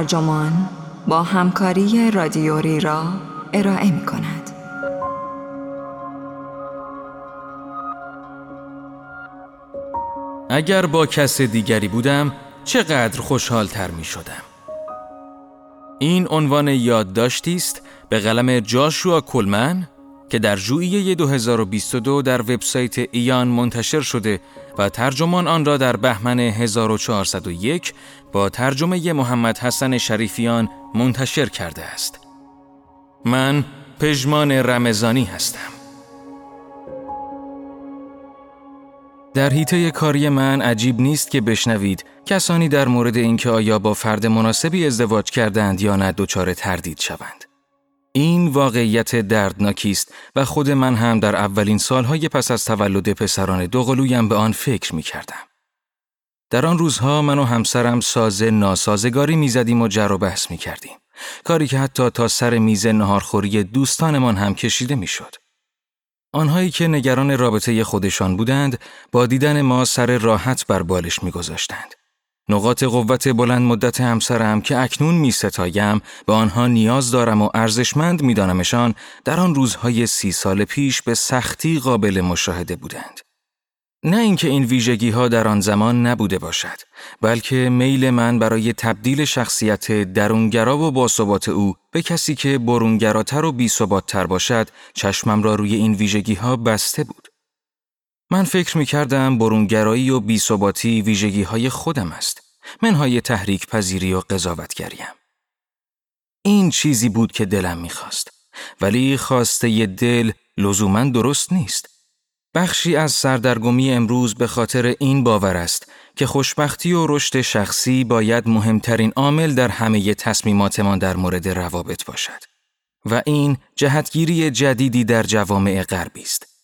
ترجمان با همکاری رادیوری را ارائه می کند. اگر با کس دیگری بودم چقدر خوشحال تر می شدم. این عنوان یادداشتی است به قلم جاشوا کلمن که در ژوئیه 2022 در وبسایت ایان منتشر شده و ترجمان آن را در بهمن 1401 با ترجمه محمد حسن شریفیان منتشر کرده است. من پژمان رمزانی هستم. در حیطه کاری من عجیب نیست که بشنوید کسانی در مورد اینکه آیا با فرد مناسبی ازدواج کردند یا نه دچار تردید شوند. این واقعیت دردناکی است و خود من هم در اولین سالهای پس از تولد پسران دوقلویم به آن فکر می کردم. در آن روزها من و همسرم ساز ناسازگاری می‌زدیم و جر و بحث می کردیم. کاری که حتی تا سر میز نهارخوری دوستانمان هم کشیده می‌شد. آنهایی که نگران رابطه خودشان بودند با دیدن ما سر راحت بر بالش میگذاشتند. نقاط قوت بلند مدت همسرم که اکنون می ستایم به آنها نیاز دارم و ارزشمند می دانمشان در آن روزهای سی سال پیش به سختی قابل مشاهده بودند. نه اینکه این ویژگی ها در آن زمان نبوده باشد بلکه میل من برای تبدیل شخصیت درونگرا و باثبات او به کسی که برونگراتر و بیثباتتر باشد چشمم را روی این ویژگی ها بسته بود من فکر می کردم برونگرایی و بیثباتی ویژگی های خودم است. منهای تحریک پذیری و قضاوتگریم. این چیزی بود که دلم می‌خواست. ولی خواسته دل لزوما درست نیست. بخشی از سردرگمی امروز به خاطر این باور است که خوشبختی و رشد شخصی باید مهمترین عامل در همه تصمیماتمان در مورد روابط باشد. و این جهتگیری جدیدی در جوامع غربی است.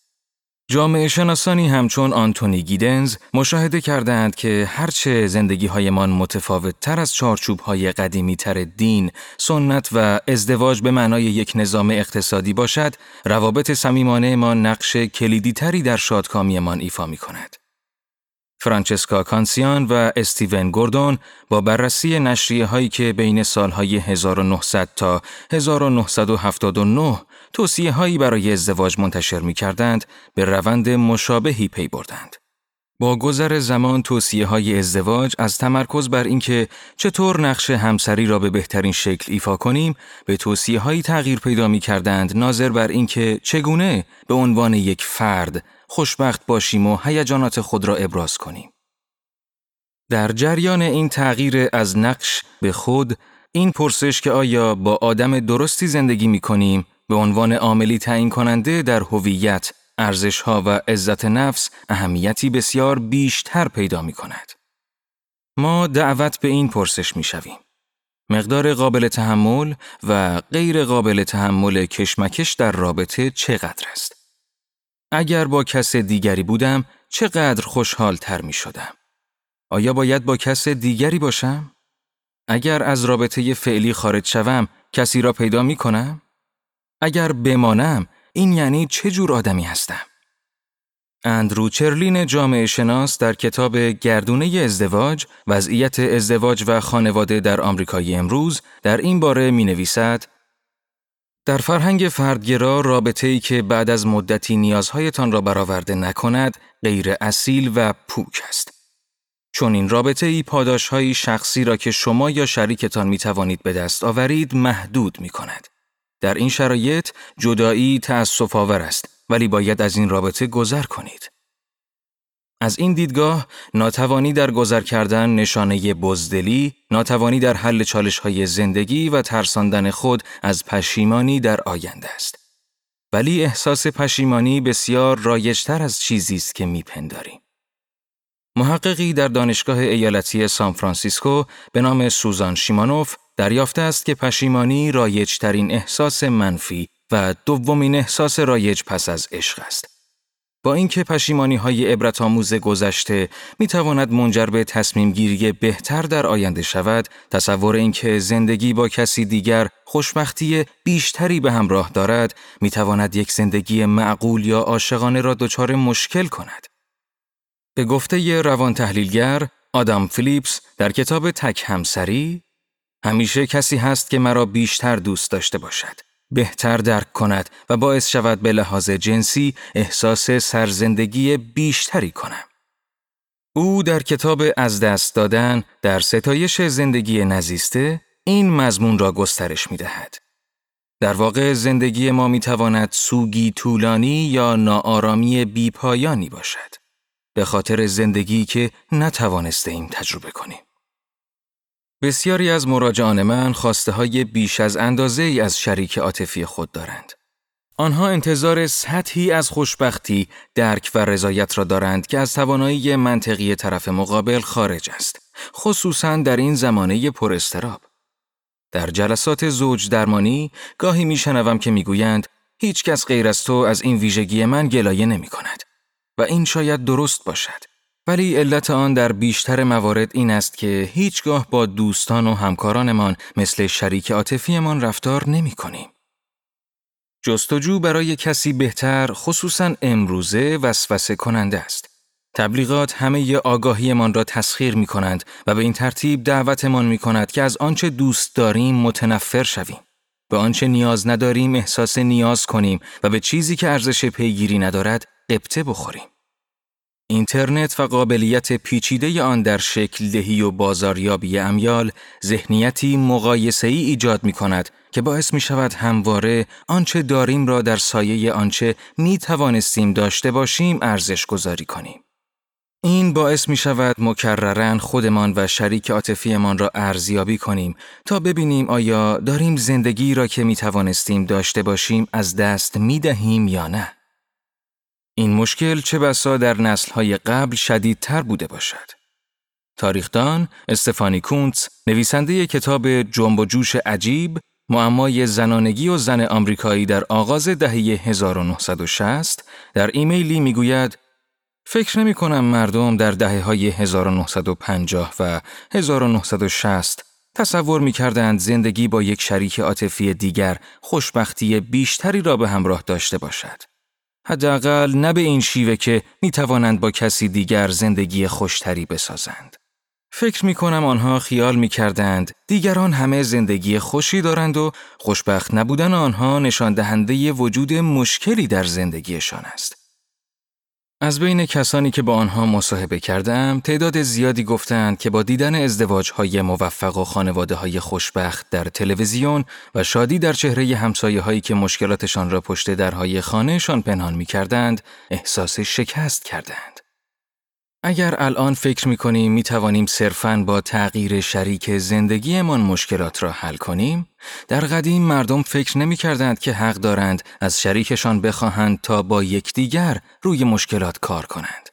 جامعه شناسانی همچون آنتونی گیدنز مشاهده کردند که هرچه زندگی هایمان متفاوت تر از چارچوب های قدیمی تر دین، سنت و ازدواج به معنای یک نظام اقتصادی باشد، روابط سمیمانه ما نقش کلیدی تری در شادکامیمان ایفا می کند. فرانچسکا کانسیان و استیون گوردون با بررسی نشریه هایی که بین سالهای 1900 تا 1979 توصیه هایی برای ازدواج منتشر می کردند به روند مشابهی پی بردند. با گذر زمان توصیه های ازدواج از تمرکز بر اینکه چطور نقش همسری را به بهترین شکل ایفا کنیم به توصیه هایی تغییر پیدا می کردند ناظر بر اینکه چگونه به عنوان یک فرد خوشبخت باشیم و هیجانات خود را ابراز کنیم. در جریان این تغییر از نقش به خود این پرسش که آیا با آدم درستی زندگی می کنیم به عنوان عاملی تعیین کننده در هویت، ارزشها و عزت نفس اهمیتی بسیار بیشتر پیدا می کند. ما دعوت به این پرسش می شویم. مقدار قابل تحمل و غیر قابل تحمل کشمکش در رابطه چقدر است؟ اگر با کس دیگری بودم چقدر خوشحال تر می شدم؟ آیا باید با کس دیگری باشم؟ اگر از رابطه فعلی خارج شوم کسی را پیدا می کنم؟ اگر بمانم این یعنی چه جور آدمی هستم؟ اندرو چرلین جامعه شناس در کتاب گردونه ازدواج وضعیت ازدواج و خانواده در آمریکای امروز در این باره می نویسد در فرهنگ فردگرا رابطه ای که بعد از مدتی نیازهایتان را برآورده نکند غیر اصیل و پوک است. چون این رابطه ای پاداش شخصی را که شما یا شریکتان می توانید به دست آورید محدود می کند. در این شرایط جدایی تأسف آور است ولی باید از این رابطه گذر کنید. از این دیدگاه ناتوانی در گذر کردن نشانه بزدلی، ناتوانی در حل چالش های زندگی و ترساندن خود از پشیمانی در آینده است. ولی احساس پشیمانی بسیار رایجتر از چیزی است که میپنداریم. محققی در دانشگاه ایالتی سان فرانسیسکو به نام سوزان شیمانوف دریافته است که پشیمانی رایجترین احساس منفی و دومین احساس رایج پس از عشق است. با اینکه پشیمانی های عبرت آموز گذشته می تواند منجر به تصمیم گیری بهتر در آینده شود، تصور اینکه زندگی با کسی دیگر خوشبختی بیشتری به همراه دارد، می تواند یک زندگی معقول یا عاشقانه را دچار مشکل کند. به گفته روان تحلیلگر آدام فیلیپس در کتاب تک همسری همیشه کسی هست که مرا بیشتر دوست داشته باشد. بهتر درک کند و باعث شود به لحاظ جنسی احساس سرزندگی بیشتری کنم. او در کتاب از دست دادن در ستایش زندگی نزیسته این مضمون را گسترش می دهد. در واقع زندگی ما می تواند سوگی طولانی یا ناآرامی بیپایانی باشد. به خاطر زندگی که نتوانسته ایم تجربه کنیم. بسیاری از مراجعان من خواسته های بیش از اندازه ای از شریک عاطفی خود دارند. آنها انتظار سطحی از خوشبختی، درک و رضایت را دارند که از توانایی منطقی طرف مقابل خارج است، خصوصا در این زمانه پر استراب. در جلسات زوج درمانی گاهی میشنوم که می‌گویند هیچ کس غیر از تو از این ویژگی من گلایه نمی کند و این شاید درست باشد. ولی علت آن در بیشتر موارد این است که هیچگاه با دوستان و همکارانمان مثل شریک عاطفیمان رفتار نمی کنیم. جستجو برای کسی بهتر خصوصا امروزه وسوسه کننده است. تبلیغات همه آگاهیمان را تسخیر می کنند و به این ترتیب دعوتمان می کند که از آنچه دوست داریم متنفر شویم. به آنچه نیاز نداریم احساس نیاز کنیم و به چیزی که ارزش پیگیری ندارد قبطه بخوریم. اینترنت و قابلیت پیچیده آن در شکل دهی و بازاریابی امیال ذهنیتی مقایسه ای ایجاد می کند که باعث می شود همواره آنچه داریم را در سایه آنچه می توانستیم داشته باشیم ارزش گذاری کنیم. این باعث می شود مکررن خودمان و شریک عاطفیمان را ارزیابی کنیم تا ببینیم آیا داریم زندگی را که می توانستیم داشته باشیم از دست می دهیم یا نه. این مشکل چه بسا در نسلهای قبل شدیدتر بوده باشد. تاریخدان استفانی کونتس نویسنده کتاب جنب و جوش عجیب معمای زنانگی و زن آمریکایی در آغاز دهه 1960 در ایمیلی می‌گوید فکر نمی کنم مردم در دهه های 1950 و 1960 تصور می کردند زندگی با یک شریک عاطفی دیگر خوشبختی بیشتری را به همراه داشته باشد. حداقل نه به این شیوه که می توانند با کسی دیگر زندگی خوشتری بسازند. فکر می کنم آنها خیال می کردند دیگران همه زندگی خوشی دارند و خوشبخت نبودن آنها نشان دهنده وجود مشکلی در زندگیشان است. از بین کسانی که با آنها مصاحبه کردم، تعداد زیادی گفتند که با دیدن ازدواج موفق و خانواده های خوشبخت در تلویزیون و شادی در چهره همسایه هایی که مشکلاتشان را پشت درهای خانهشان پنهان می کردند، احساس شکست کردند. اگر الان فکر می کنیم می توانیم صرفاً با تغییر شریک زندگیمان مشکلات را حل کنیم، در قدیم مردم فکر نمی کردند که حق دارند از شریکشان بخواهند تا با یکدیگر روی مشکلات کار کنند.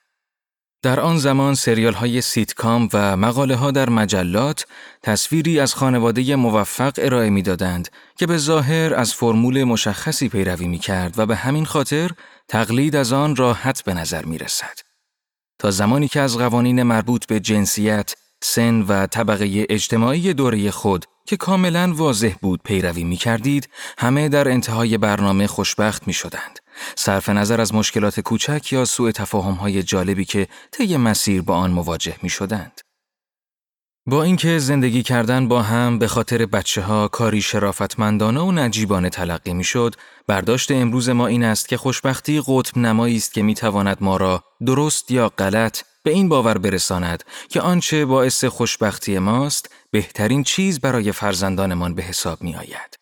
در آن زمان سریال های سیتکام و مقاله ها در مجلات تصویری از خانواده موفق ارائه می دادند که به ظاهر از فرمول مشخصی پیروی می کرد و به همین خاطر تقلید از آن راحت به نظر می رسد. تا زمانی که از قوانین مربوط به جنسیت، سن و طبقه اجتماعی دوره خود که کاملا واضح بود پیروی می کردید، همه در انتهای برنامه خوشبخت می شدند. صرف نظر از مشکلات کوچک یا سوء تفاهم های جالبی که طی مسیر با آن مواجه می شدند. با اینکه زندگی کردن با هم به خاطر بچه ها کاری شرافتمندانه و نجیبانه تلقی می شد، برداشت امروز ما این است که خوشبختی قطب نمایی است که می تواند ما را درست یا غلط به این باور برساند که آنچه باعث خوشبختی ماست بهترین چیز برای فرزندانمان به حساب می آید.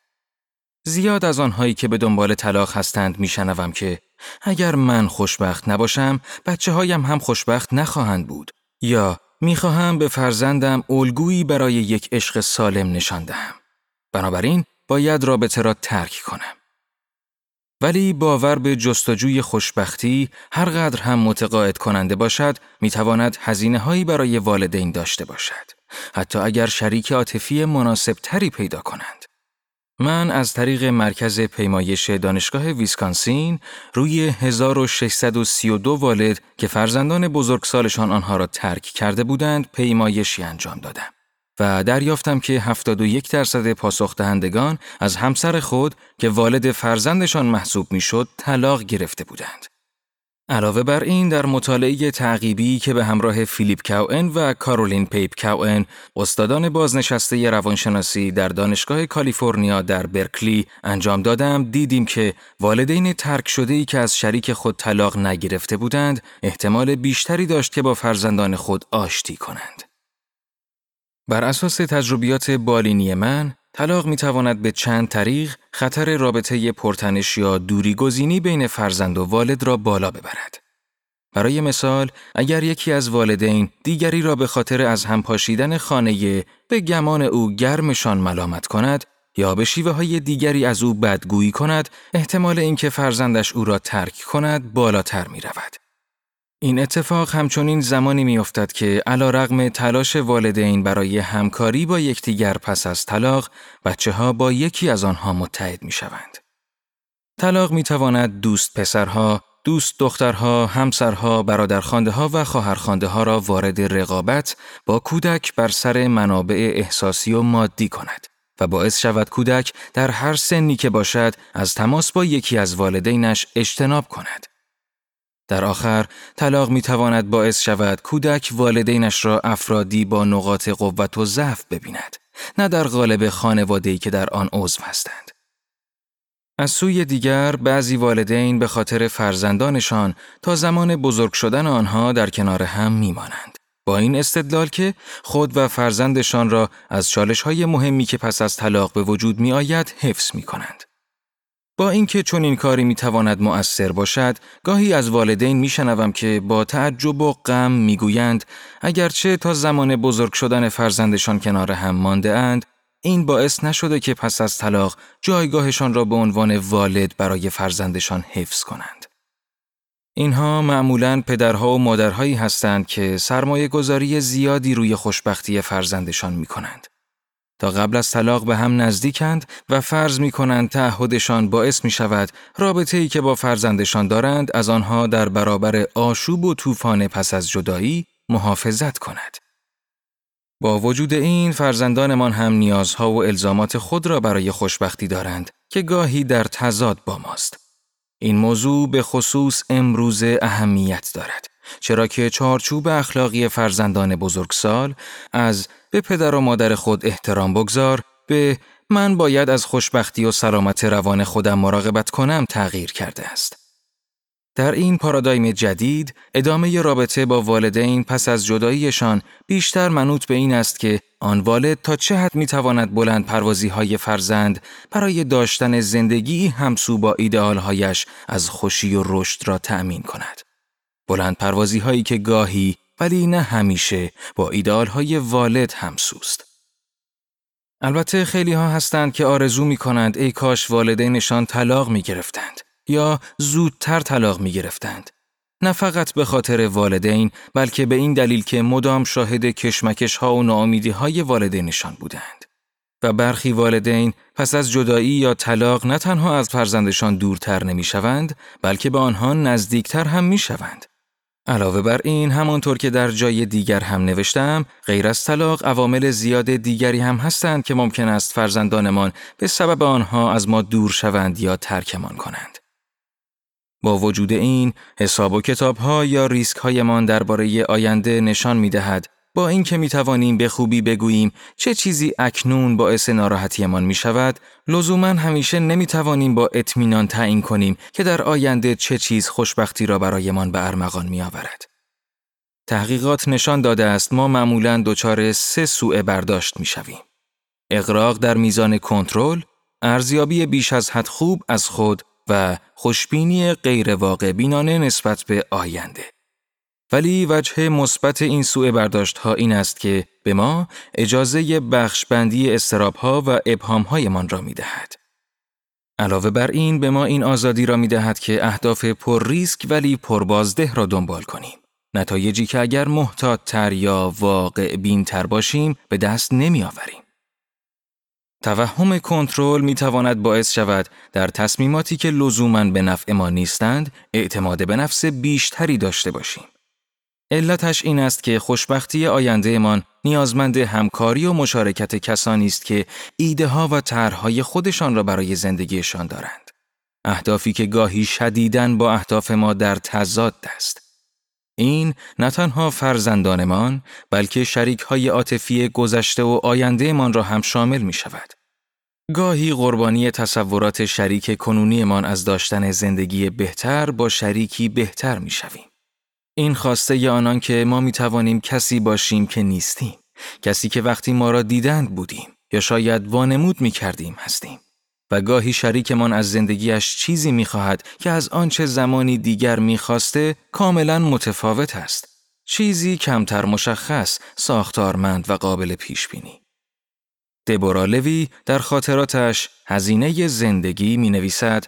زیاد از آنهایی که به دنبال طلاق هستند میشنوم که اگر من خوشبخت نباشم بچه هایم هم خوشبخت نخواهند بود یا می‌خواهم به فرزندم الگویی برای یک عشق سالم نشان دهم. بنابراین باید رابطه را ترک کنم. ولی باور به جستجوی خوشبختی هر قدر هم متقاعد کننده باشد می‌تواند هزینه هایی برای والدین داشته باشد. حتی اگر شریک عاطفی مناسب تری پیدا کنند. من از طریق مرکز پیمایش دانشگاه ویسکانسین روی 1632 والد که فرزندان بزرگسالشان آنها را ترک کرده بودند پیمایشی انجام دادم و دریافتم که 71 درصد پاسخ دهندگان از همسر خود که والد فرزندشان محسوب می‌شد طلاق گرفته بودند. علاوه بر این در مطالعه تعقیبی که به همراه فیلیپ کاوئن و کارولین پیپ کاوئن استادان بازنشسته روانشناسی در دانشگاه کالیفرنیا در برکلی انجام دادم دیدیم که والدین ترک شده ای که از شریک خود طلاق نگرفته بودند احتمال بیشتری داشت که با فرزندان خود آشتی کنند. بر اساس تجربیات بالینی من طلاق می تواند به چند طریق خطر رابطه پرتنش یا دوری گزینی بین فرزند و والد را بالا ببرد. برای مثال، اگر یکی از والدین دیگری را به خاطر از هم پاشیدن خانه به گمان او گرمشان ملامت کند یا به شیوه های دیگری از او بدگویی کند، احتمال اینکه فرزندش او را ترک کند بالاتر می رود. این اتفاق همچنین زمانی میافتد که علا رغم تلاش والدین برای همکاری با یکدیگر پس از طلاق، بچه ها با یکی از آنها متحد می شوند. طلاق می تواند دوست پسرها، دوست دخترها، همسرها، برادرخانده ها و خواهرخانده ها را وارد رقابت با کودک بر سر منابع احساسی و مادی کند و باعث شود کودک در هر سنی که باشد از تماس با یکی از والدینش اجتناب کند. در آخر طلاق می تواند باعث شود کودک والدینش را افرادی با نقاط قوت و ضعف ببیند نه در قالب خانواده‌ای که در آن عضو هستند از سوی دیگر بعضی والدین به خاطر فرزندانشان تا زمان بزرگ شدن آنها در کنار هم میمانند با این استدلال که خود و فرزندشان را از چالش های مهمی که پس از طلاق به وجود می آید حفظ می کنند. با اینکه چون این کاری می تواند مؤثر باشد، گاهی از والدین می شنوم که با تعجب و غم می گویند اگرچه تا زمان بزرگ شدن فرزندشان کنار هم مانده اند، این باعث نشده که پس از طلاق جایگاهشان را به عنوان والد برای فرزندشان حفظ کنند. اینها معمولا پدرها و مادرهایی هستند که سرمایه گذاری زیادی روی خوشبختی فرزندشان می کنند. تا قبل از طلاق به هم نزدیکند و فرض می کنند تعهدشان باعث می شود رابطه ای که با فرزندشان دارند از آنها در برابر آشوب و طوفان پس از جدایی محافظت کند. با وجود این فرزندانمان هم نیازها و الزامات خود را برای خوشبختی دارند که گاهی در تضاد با ماست. این موضوع به خصوص امروز اهمیت دارد. چرا که چارچوب اخلاقی فرزندان بزرگسال از به پدر و مادر خود احترام بگذار به من باید از خوشبختی و سلامت روان خودم مراقبت کنم تغییر کرده است. در این پارادایم جدید، ادامه رابطه با والدین پس از جداییشان بیشتر منوط به این است که آن والد تا چه حد می تواند بلند پروازی های فرزند برای داشتن زندگی همسو با ایدئالهایش از خوشی و رشد را تأمین کند. بلند پروازی هایی که گاهی ولی نه همیشه با ایدال های والد همسوست. البته خیلی ها هستند که آرزو می کنند ای کاش والدینشان طلاق می گرفتند یا زودتر طلاق می گرفتند. نه فقط به خاطر والدین بلکه به این دلیل که مدام شاهد کشمکش ها و ناامیدی های والدینشان بودند. و برخی والدین پس از جدایی یا طلاق نه تنها از فرزندشان دورتر نمی شوند بلکه به آنها نزدیکتر هم می شوند. علاوه بر این همانطور که در جای دیگر هم نوشتم غیر از طلاق عوامل زیاد دیگری هم هستند که ممکن است فرزندانمان به سبب آنها از ما دور شوند یا ترکمان کنند. با وجود این حساب و کتاب ها یا ریسک هایمان درباره آینده نشان می دهد با اینکه می توانیم به خوبی بگوییم چه چیزی اکنون باعث ناراحتیمان می شود، لزوما همیشه نمی توانیم با اطمینان تعیین کنیم که در آینده چه چیز خوشبختی را برایمان به ارمغان می آورد. تحقیقات نشان داده است ما معمولا دچار سه سوء برداشت می شویم. اقراق در میزان کنترل، ارزیابی بیش از حد خوب از خود و خوشبینی غیر واقع بینانه نسبت به آینده. ولی وجه مثبت این سوء برداشت ها این است که به ما اجازه بخش بندی استراب ها و ابهام من را می دهد. علاوه بر این به ما این آزادی را می دهد که اهداف پر ریسک ولی پر بازده را دنبال کنیم. نتایجی که اگر محتاط تر یا واقع بین تر باشیم به دست نمی آوریم. توهم کنترل می تواند باعث شود در تصمیماتی که لزوما به نفع ما نیستند اعتماد به نفس بیشتری داشته باشیم. علتش این است که خوشبختی آیندهمان نیازمند همکاری و مشارکت کسانی است که ایده ها و طرحهای خودشان را برای زندگیشان دارند. اهدافی که گاهی شدیدن با اهداف ما در تضاد است. این نه تنها فرزندانمان بلکه شریک های عاطفی گذشته و آیندهمان را هم شامل می شود. گاهی قربانی تصورات شریک کنونیمان از داشتن زندگی بهتر با شریکی بهتر می شویم. این خواسته آنان که ما می توانیم کسی باشیم که نیستیم. کسی که وقتی ما را دیدند بودیم یا شاید وانمود می کردیم هستیم. و گاهی شریکمان از زندگیش چیزی می خواهد که از آنچه زمانی دیگر می خواسته کاملا متفاوت است. چیزی کمتر مشخص، ساختارمند و قابل پیش بینی. دبورا لوی در خاطراتش هزینه زندگی می نویسد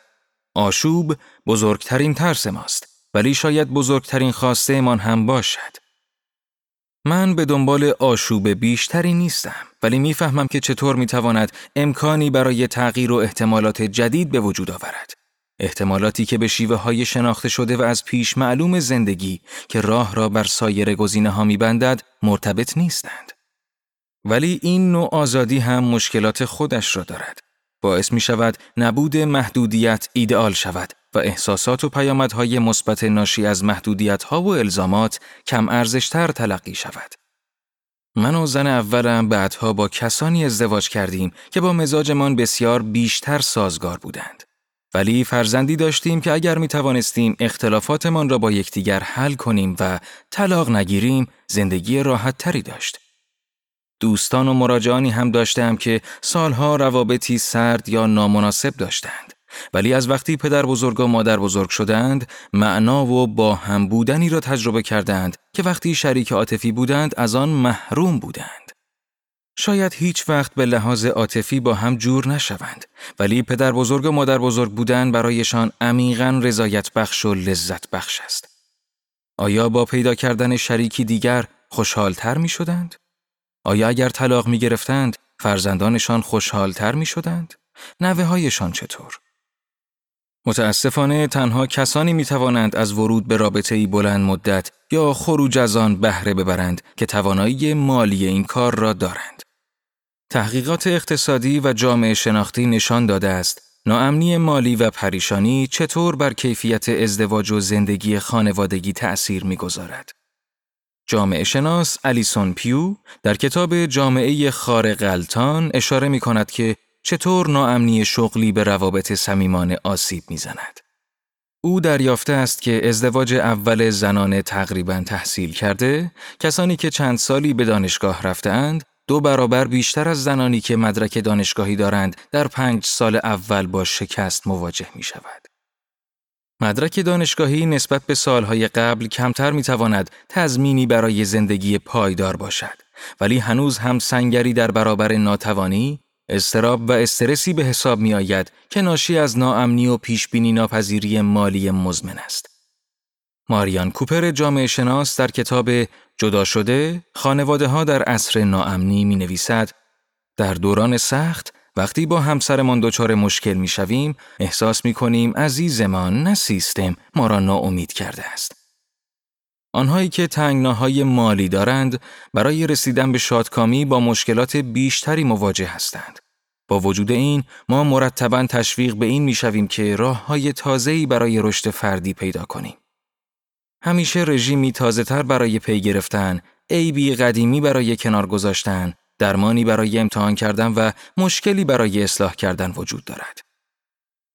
آشوب بزرگترین ترس ماست ولی شاید بزرگترین خواسته من هم باشد. من به دنبال آشوب بیشتری نیستم ولی می‌فهمم که چطور می‌تواند امکانی برای تغییر و احتمالات جدید به وجود آورد. احتمالاتی که به شیوه های شناخته شده و از پیش معلوم زندگی که راه را بر سایر گزینه ها میبندد مرتبط نیستند. ولی این نوع آزادی هم مشکلات خودش را دارد. باعث می شود نبود محدودیت ایدئال شود و احساسات و پیامدهای مثبت ناشی از محدودیت ها و الزامات کم ارزشتر تلقی شود. من و زن اولم بعدها با کسانی ازدواج کردیم که با مزاجمان بسیار بیشتر سازگار بودند. ولی فرزندی داشتیم که اگر می توانستیم اختلافاتمان را با یکدیگر حل کنیم و طلاق نگیریم زندگی راحت تری داشت. دوستان و مراجعانی هم داشتم که سالها روابطی سرد یا نامناسب داشتند. ولی از وقتی پدر بزرگ و مادر بزرگ شدند، معنا و با هم بودنی را تجربه کردند که وقتی شریک عاطفی بودند از آن محروم بودند. شاید هیچ وقت به لحاظ عاطفی با هم جور نشوند ولی پدر بزرگ و مادر بزرگ بودن برایشان عمیقا رضایت بخش و لذت بخش است. آیا با پیدا کردن شریکی دیگر خوشحالتر می شدند؟ آیا اگر طلاق می گرفتند فرزندانشان خوشحالتر می شدند؟ نوه هایشان چطور؟ متاسفانه تنها کسانی می توانند از ورود به رابطه ای بلند مدت یا خروج از آن بهره ببرند که توانایی مالی این کار را دارند. تحقیقات اقتصادی و جامعه شناختی نشان داده است ناامنی مالی و پریشانی چطور بر کیفیت ازدواج و زندگی خانوادگی تأثیر می‌گذارد. جامعه شناس الیسون پیو در کتاب جامعه خار غلطان اشاره می کند که چطور ناامنی شغلی به روابط صمیمانه آسیب می‌زند. او دریافته است که ازدواج اول زنان تقریبا تحصیل کرده، کسانی که چند سالی به دانشگاه رفتهاند، دو برابر بیشتر از زنانی که مدرک دانشگاهی دارند در پنج سال اول با شکست مواجه می شود. مدرک دانشگاهی نسبت به سالهای قبل کمتر می تواند تضمینی برای زندگی پایدار باشد ولی هنوز هم سنگری در برابر ناتوانی، استراب و استرسی به حساب می آید که ناشی از ناامنی و پیشبینی ناپذیری مالی مزمن است. ماریان کوپر جامعه شناس در کتاب جدا شده خانواده ها در عصر ناامنی می نویسد در دوران سخت وقتی با همسرمان دچار مشکل می شویم احساس می کنیم عزیزمان نه سیستم ما را ناامید کرده است. آنهایی که تنگناهای مالی دارند برای رسیدن به شادکامی با مشکلات بیشتری مواجه هستند. با وجود این ما مرتبا تشویق به این می‌شویم که راه های تازه‌ای برای رشد فردی پیدا کنیم. همیشه رژیمی تازه تر برای پی گرفتن، عیبی قدیمی برای کنار گذاشتن، درمانی برای امتحان کردن و مشکلی برای اصلاح کردن وجود دارد.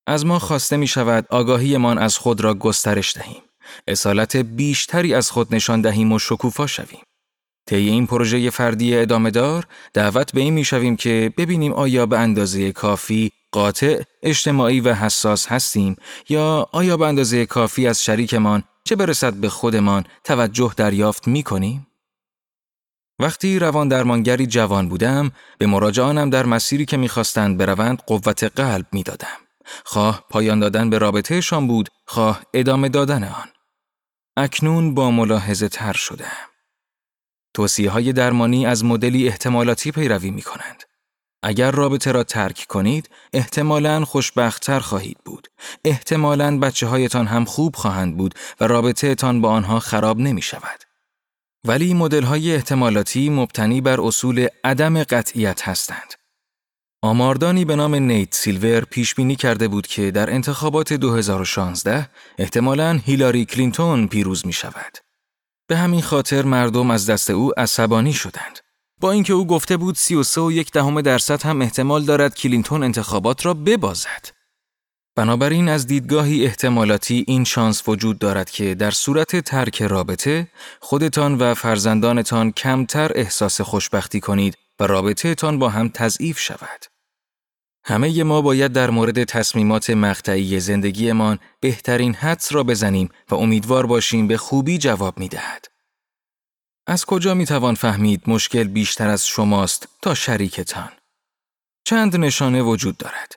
از ما خواسته می شود آگاهیمان از خود را گسترش دهیم. اصالت بیشتری از خود نشان دهیم و شکوفا شویم. طی این پروژه فردی ادامه دار دعوت به این می شویم که ببینیم آیا به اندازه کافی قاطع، اجتماعی و حساس هستیم یا آیا به اندازه کافی از شریکمان چه برسد به خودمان توجه دریافت می کنیم؟ وقتی روان درمانگری جوان بودم به مراجعانم در مسیری که می‌خواستند بروند قوت قلب می‌دادم. خواه پایان دادن به رابطهشان بود، خواه ادامه دادن آن. اکنون با ملاحظه تر شدم. توصیه های درمانی از مدلی احتمالاتی پیروی می کنند. اگر رابطه را ترک کنید، احتمالاً خوشبختتر خواهید بود. احتمالاً بچه هایتان هم خوب خواهند بود و رابطه تان با آنها خراب نمی شود. ولی مدل های احتمالاتی مبتنی بر اصول عدم قطعیت هستند. آماردانی به نام نیت سیلور پیش بینی کرده بود که در انتخابات 2016 احتمالاً هیلاری کلینتون پیروز می شود. به همین خاطر مردم از دست او عصبانی شدند. با اینکه او گفته بود 33 و یک دهم درصد هم احتمال دارد کلینتون انتخابات را ببازد. بنابراین از دیدگاهی احتمالاتی این شانس وجود دارد که در صورت ترک رابطه خودتان و فرزندانتان کمتر احساس خوشبختی کنید و رابطه تان با هم تضعیف شود. همه ما باید در مورد تصمیمات مقطعی زندگیمان بهترین حدس را بزنیم و امیدوار باشیم به خوبی جواب می دهد. از کجا می توان فهمید مشکل بیشتر از شماست تا شریکتان؟ چند نشانه وجود دارد.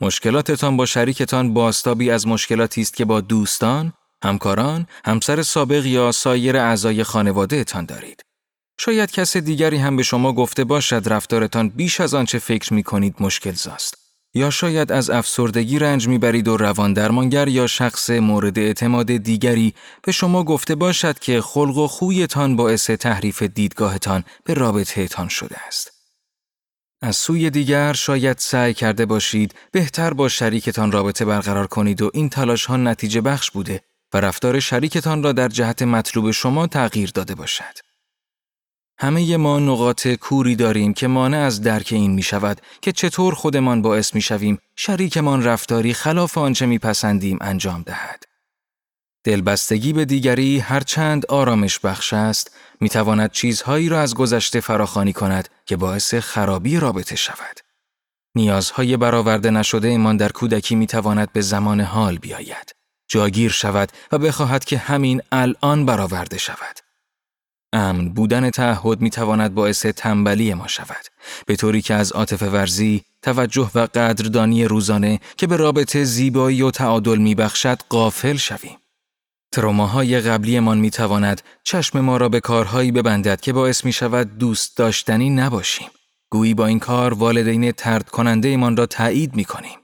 مشکلاتتان با شریکتان باستابی از مشکلاتی است که با دوستان، همکاران، همسر سابق یا سایر اعضای خانواده تان دارید. شاید کس دیگری هم به شما گفته باشد رفتارتان بیش از آنچه فکر می کنید مشکل زاست. یا شاید از افسردگی رنج می‌برید و روان درمانگر یا شخص مورد اعتماد دیگری به شما گفته باشد که خلق و خویتان باعث تحریف دیدگاهتان به رابطهتان شده است. از سوی دیگر شاید سعی کرده باشید بهتر با شریکتان رابطه برقرار کنید و این تلاش ها نتیجه بخش بوده و رفتار شریکتان را در جهت مطلوب شما تغییر داده باشد. همه ما نقاط کوری داریم که مانع از درک این می شود که چطور خودمان باعث می شویم شریکمان رفتاری خلاف آنچه می پسندیم انجام دهد. دلبستگی به دیگری هرچند آرامش بخش است، می تواند چیزهایی را از گذشته فراخانی کند که باعث خرابی رابطه شود. نیازهای برآورده نشده ایمان در کودکی می تواند به زمان حال بیاید. جاگیر شود و بخواهد که همین الان برآورده شود. امن بودن تعهد می تواند باعث تنبلی ما شود. به طوری که از عاطفه ورزی توجه و قدردانی روزانه که به رابطه زیبایی و تعادل می بخشد قافل شویم. تروماهای قبلیمان می تواند چشم ما را به کارهایی ببندد که باعث می شود دوست داشتنی نباشیم. گویی با این کار والدین ترد کننده ایمان را تایید می کنیم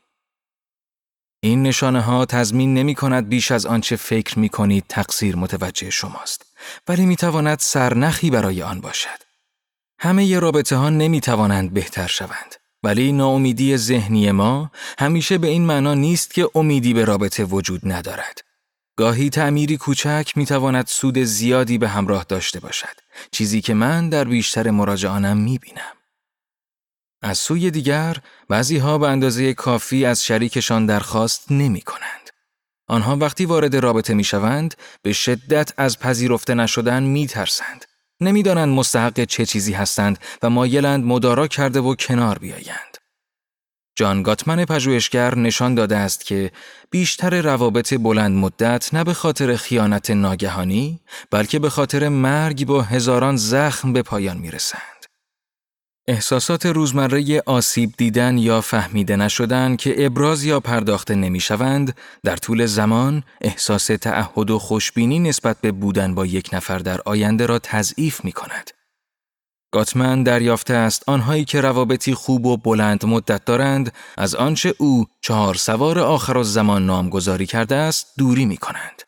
این نشانه ها تضمین نمی کند بیش از آنچه فکر می کنید تقصیر متوجه شماست. ولی می تواند سرنخی برای آن باشد. همه ی رابطه ها نمی توانند بهتر شوند. ولی ناامیدی ذهنی ما همیشه به این معنا نیست که امیدی به رابطه وجود ندارد. گاهی تعمیری کوچک می تواند سود زیادی به همراه داشته باشد. چیزی که من در بیشتر مراجعانم می بینم. از سوی دیگر، بعضی ها به اندازه کافی از شریکشان درخواست نمی کنند. آنها وقتی وارد رابطه می شوند به شدت از پذیرفته نشدن می ترسند. نمی‌دانند مستحق چه چیزی هستند و مایلند مدارا کرده و کنار بیایند. جان گاتمن پژوهشگر نشان داده است که بیشتر روابط بلند مدت نه به خاطر خیانت ناگهانی بلکه به خاطر مرگ با هزاران زخم به پایان می رسند. احساسات روزمره آسیب دیدن یا فهمیده نشدن که ابراز یا پرداخته نمی شوند، در طول زمان احساس تعهد و خوشبینی نسبت به بودن با یک نفر در آینده را تضعیف می کند. گاتمن دریافته است آنهایی که روابطی خوب و بلند مدت دارند از آنچه او چهار سوار آخر زمان نامگذاری کرده است دوری می کنند.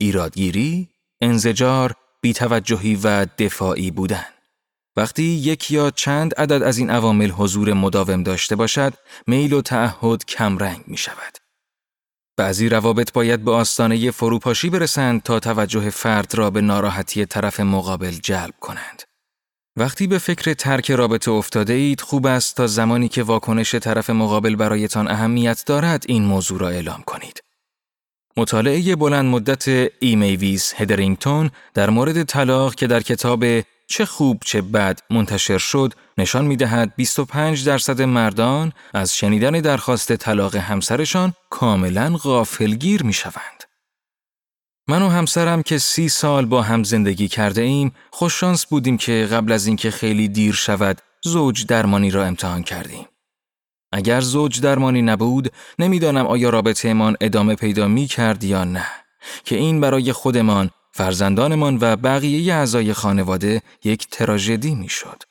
ایرادگیری، انزجار، بیتوجهی و دفاعی بودن. وقتی یک یا چند عدد از این عوامل حضور مداوم داشته باشد، میل و تعهد کمرنگ می شود. بعضی روابط باید به آستانه فروپاشی برسند تا توجه فرد را به ناراحتی طرف مقابل جلب کنند. وقتی به فکر ترک رابطه افتاده اید خوب است تا زمانی که واکنش طرف مقابل برایتان اهمیت دارد این موضوع را اعلام کنید. مطالعه بلند مدت ای میویس هدرینگتون در مورد طلاق که در کتاب چه خوب چه بد منتشر شد نشان می دهد 25 درصد مردان از شنیدن درخواست طلاق همسرشان کاملا غافلگیر می شوند. من و همسرم که سی سال با هم زندگی کرده ایم خوششانس بودیم که قبل از اینکه خیلی دیر شود زوج درمانی را امتحان کردیم. اگر زوج درمانی نبود نمی‌دانم آیا رابطهمان ادامه پیدا می کرد یا نه که این برای خودمان فرزندانمان و بقیه اعضای خانواده یک تراژدی می‌شد.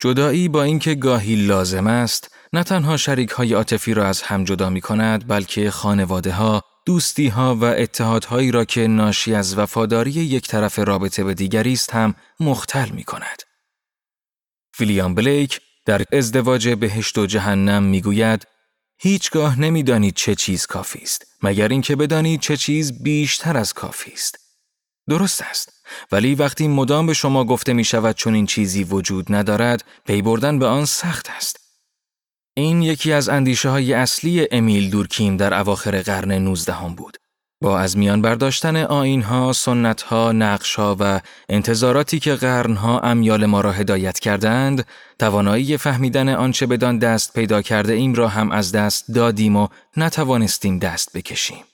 جدایی با اینکه گاهی لازم است نه تنها شریک های عاطفی را از هم جدا می کند بلکه خانواده ها، دوستی ها و اتحادهایی را که ناشی از وفاداری یک طرف رابطه به دیگری است هم مختل می کند. ویلیام بلیک در ازدواج بهشت و جهنم می‌گوید هیچگاه نمی‌دانید چه چیز کافی است مگر اینکه بدانید چه چیز بیشتر از کافی است درست است. ولی وقتی مدام به شما گفته می شود چون این چیزی وجود ندارد پی بردن به آن سخت است. این یکی از اندیشه های اصلی امیل دورکیم در اواخر قرن 19 بود. با از میان برداشتن آینها، سنتها، نقشها و انتظاراتی که قرنها امیال ما را هدایت کردند، توانایی فهمیدن آنچه بدان دست پیدا کرده ایم را هم از دست دادیم و نتوانستیم دست بکشیم.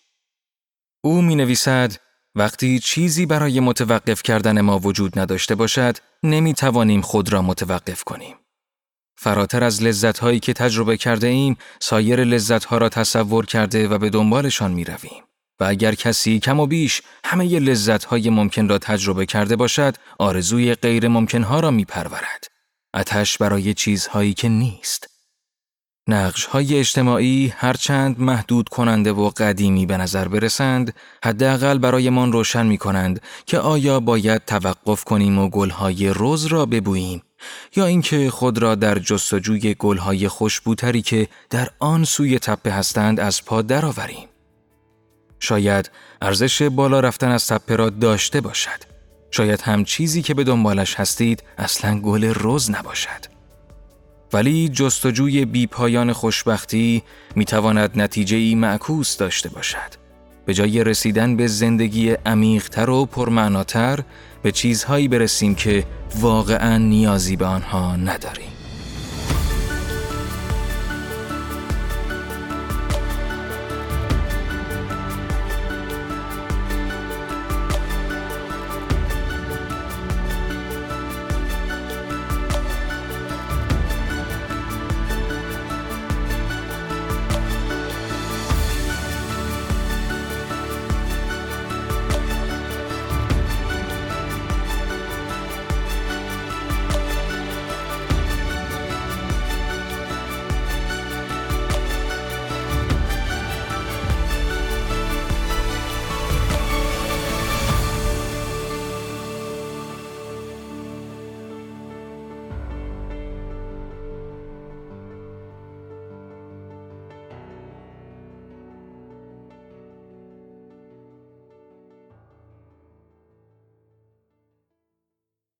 او می نویسد وقتی چیزی برای متوقف کردن ما وجود نداشته باشد، نمی توانیم خود را متوقف کنیم. فراتر از لذتهایی که تجربه کرده ایم، سایر لذتها را تصور کرده و به دنبالشان می رویم. و اگر کسی کم و بیش همه لذت های ممکن را تجربه کرده باشد، آرزوی غیر ممکن ها را می پرورد. اتش برای چیزهایی که نیست. نقش های اجتماعی هرچند محدود کننده و قدیمی به نظر برسند، حداقل برای من روشن می کنند که آیا باید توقف کنیم و گلهای روز را ببوییم یا اینکه خود را در جستجوی گلهای خوشبوتری که در آن سوی تپه هستند از پا درآوریم. شاید ارزش بالا رفتن از تپه را داشته باشد. شاید هم چیزی که به دنبالش هستید اصلا گل روز نباشد. ولی جستجوی بی پایان خوشبختی می تواند نتیجه ای معکوس داشته باشد. به جای رسیدن به زندگی عمیقتر و پرمعناتر به چیزهایی برسیم که واقعا نیازی به آنها نداریم.